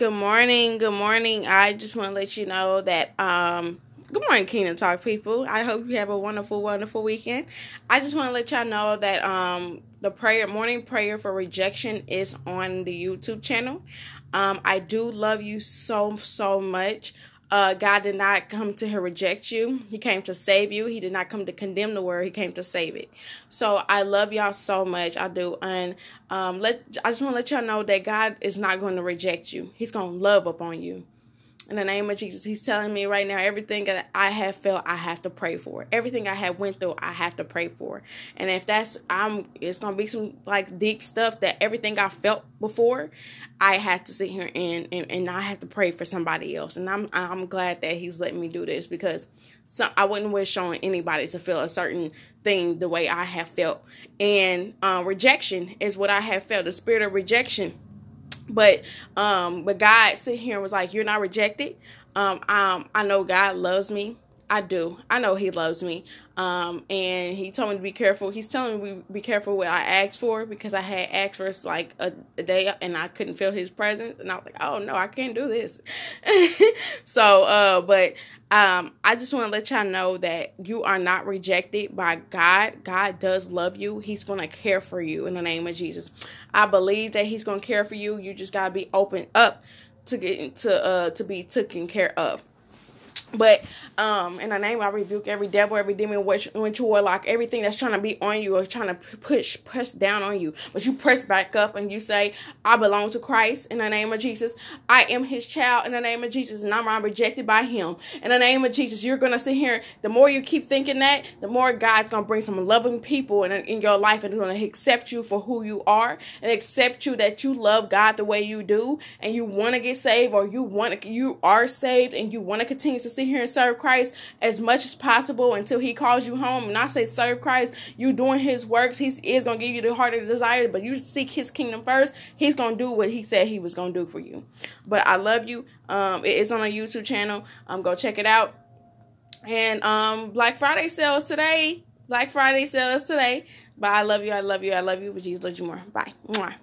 Good morning. Good morning. I just want to let you know that um good morning Kingdom Talk people. I hope you have a wonderful wonderful weekend. I just want to let y'all know that um the prayer morning prayer for rejection is on the YouTube channel. Um I do love you so so much. Uh, God did not come to reject you. He came to save you. He did not come to condemn the world. He came to save it. So I love y'all so much. I do. And um, let I just want to let y'all know that God is not going to reject you. He's going to love upon you in the name of Jesus. He's telling me right now everything that I have felt, I have to pray for. Everything I have went through, I have to pray for. And if that's I'm it's gonna be some like deep stuff that everything I felt before, I have to sit here and, and, and I have to pray for somebody else. And I'm I'm glad that he's letting me do this because some I wouldn't wish on anybody to feel a certain thing the way I have felt. And uh, rejection is what I have felt. The spirit of rejection but um but god sit here and was like you're not rejected. Um um i know god loves me i do i know he loves me um and he told me to be careful he's telling me be careful what i asked for because i had asked for like a, a day and i couldn't feel his presence and i was like oh no i can't do this so uh but um, I just want to let y'all know that you are not rejected by God. God does love you. He's going to care for you in the name of Jesus. I believe that He's going to care for you. You just got to be open up to get to uh to be taken care of. But um, in the name, I rebuke every devil, every demon, witch, witch warlock, everything that's trying to be on you or trying to push, press down on you. But you press back up and you say, I belong to Christ in the name of Jesus. I am his child in the name of Jesus, and I'm not rejected by him. In the name of Jesus, you're to sit here. The more you keep thinking that, the more God's to bring some loving people in, in your life and to accept you for who you are and accept you that you love God the way you do and you want to get saved or you want you are saved and you want to continue to sit here and serve Christ as much as possible until He calls you home. And I say serve Christ, you doing His works. He is gonna give you the heart of the desire, but you seek His kingdom first. He's gonna do what He said He was gonna do for you. But I love you. Um, it is on a YouTube channel. Um, go check it out. And um, Black Friday sales today. Black Friday sales today. But I love you. I love you. I love you. But Jesus loves you more. Bye. Mwah.